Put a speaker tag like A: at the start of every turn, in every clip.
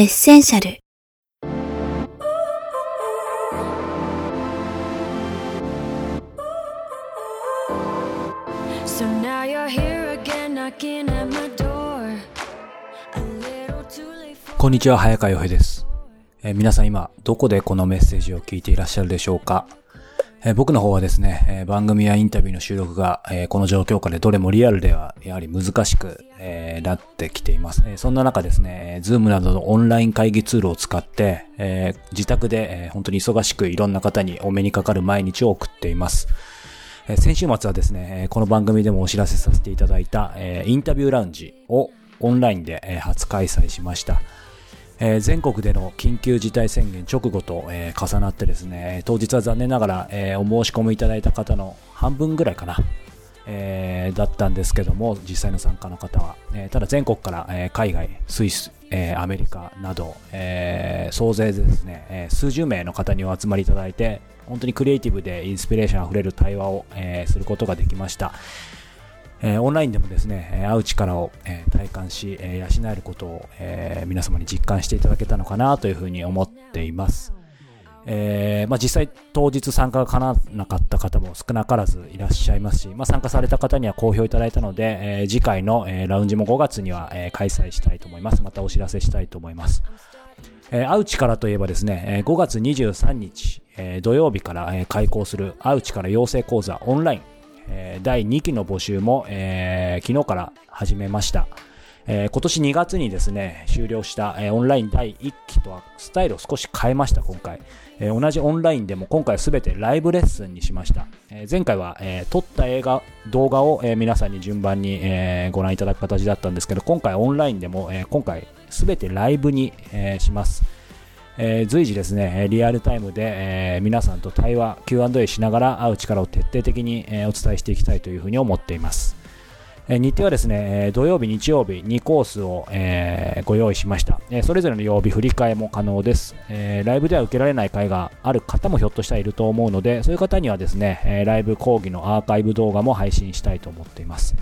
A: エッセンシャル。
B: こんにちは、早川洋平です、えー、皆さん今、どこでこのメッセージを聞いていらっしゃるでしょうか、え、僕の方はですね、え、番組やインタビューの収録が、えこの状況下でどれもリアルではやはり難しく、えなってきています、えそんな中ですね、 Zoom などのオンライン会議ツールを使って、え自宅で、え本当に忙しくいろんな方にお目にかかる毎日を送っています。え先週末はですね、この番組でもお知らせさせていただいた、えインタビューラウンジをオンラインで、初開催しました。え、全国での緊急事態宣言直後と、え、重なってですね、当日は残念ながら、え、お申し込みいただいた方の半分ぐらいかな、え、だったんですけども、実際の参加の方は。え、ただ全国から、え、海外、スイス、え、アメリカなど、え、総勢ですね、え、数十名の方にお集まりいただいて、本当にクリエイティブでインスピレーションあふれる対話を、え、することができました。えー、オンラインでもですね、会う力を、えー、体感し、えー、養えることを、えー、皆様に実感していただけたのかなというふうに思っています。えーまあ、実際当日参加が叶わなかった方も少なからずいらっしゃいますし、まあ、参加された方には好評いただいたので、えー、次回の、えー、ラウンジも5月には、えー、開催したいと思います。またお知らせしたいと思います。えー、会う力といえばですね、えー、5月23日、えー、土曜日から、えー、開講する会う力養成講座オンラインえ、第2期の募集も、え、昨日から始めました。え、今年2月にですね、終了した、え、オンライン第1期とはスタイルを少し変えました、今回。え、同じオンラインでも今回は全てライブレッスンにしました。え前回は、え撮った映画、動画を、え皆さんに順番に、えご覧いただく形だったんですけど、今回オンラインでも、え今回全てライブに、えします。えー、随時ですね、リアルタイムで、えー、皆さんと対話、Q&A しながら会う力を徹底的に、え、お伝えしていきたいというふうに思っています。え、日程はですね、土曜日、日曜日2コースを、え、ご用意しました、え。それぞれの曜日振り替えも可能です、え。ライブでは受けられない会がある方もひょっとしたらいると思うので、そういう方にはですね、えライブ講義のアーカイブ動画も配信したいと思っています。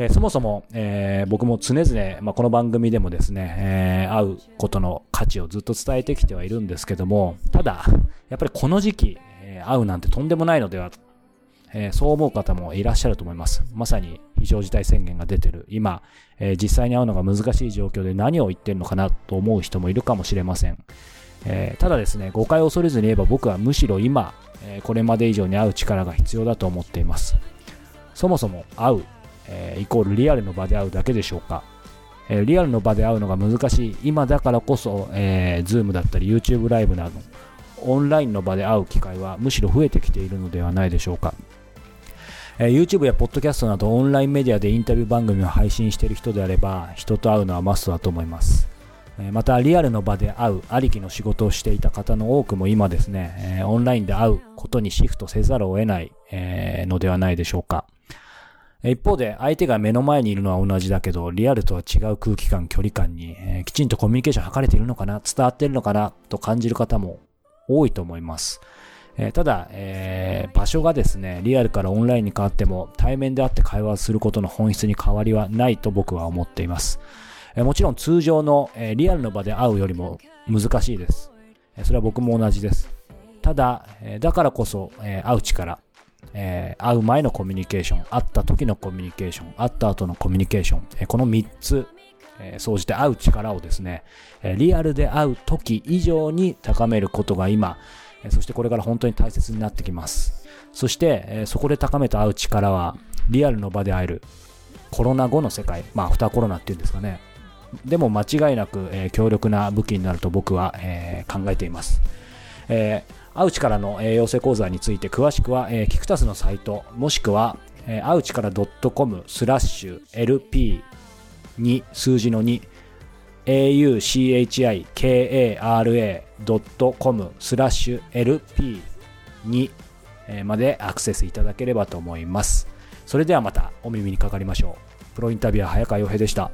B: え、そもそも、え、僕も常々、まあ、この番組でもですね、え、会うことの価値をずっと伝えてきてはいるんですけども、ただ、やっぱりこの時期、え会うなんてとんでもないのでは、えそう思う方もいらっしゃると思います。まさに非常事態宣言が出てる今、え実際に会うのが難しい状況で何を言ってるのかなと思う人もいるかもしれません。えただですね、誤解を恐れずに言えば僕はむしろ今、えこれまで以上に会う力が必要だと思っています。そもそも会うえー、イコールリアルの場で会うだけでしょうか、えー、リアルの場で会うのが難しい。今だからこそ、えー、Zoom だったり YouTube ライブなどオンラインの場で会う機会はむしろ増えてきているのではないでしょうか、えー、YouTube や Podcast などオンラインメディアでインタビュー番組を配信している人であれば人と会うのはマストだと思います。またリアルの場で会うありきの仕事をしていた方の多くも今ですね、オンラインで会うことにシフトせざるを得ない、のではないでしょうか。一方で相手が目の前にいるのは同じだけど、リアルとは違う空気感、距離感に、えー、きちんとコミュニケーション図れているのかな、伝わっているのかな、と感じる方も多いと思います。えー、ただ、えー、場所がですね、リアルからオンラインに変わっても、対面であって会話することの本質に変わりはないと僕は思っています。えもちろん通常の、えリアルの場で会うよりも難しいです。それは僕も同じです。ただ、えだからこそ、え会う力、えー、会う前のコミュニケーション、会った時のコミュニケーション、会った後のコミュニケーション、えー、この3つ、えー、総じて会う力をですね、えリアルで会う時以上に高めることが今、えそしてこれから本当に大切になってきます。そして、えそこで高めた会う力は、リアルの場で会える、コロナ後の世界、まあ、アフターコロナっていうんですかね。でも間違いなく、え強力な武器になると僕は、え考えています。えーアウチからの、養成講座について詳しくは、えー、キクタスのサイト、もしくは、アウチから .com スラッシュ LP2 数字の2 auchikara.com スラッシュ LP2 までアクセスいただければと思います。それではまたお耳にかかりましょう。プロインタビュアー早川洋平でした。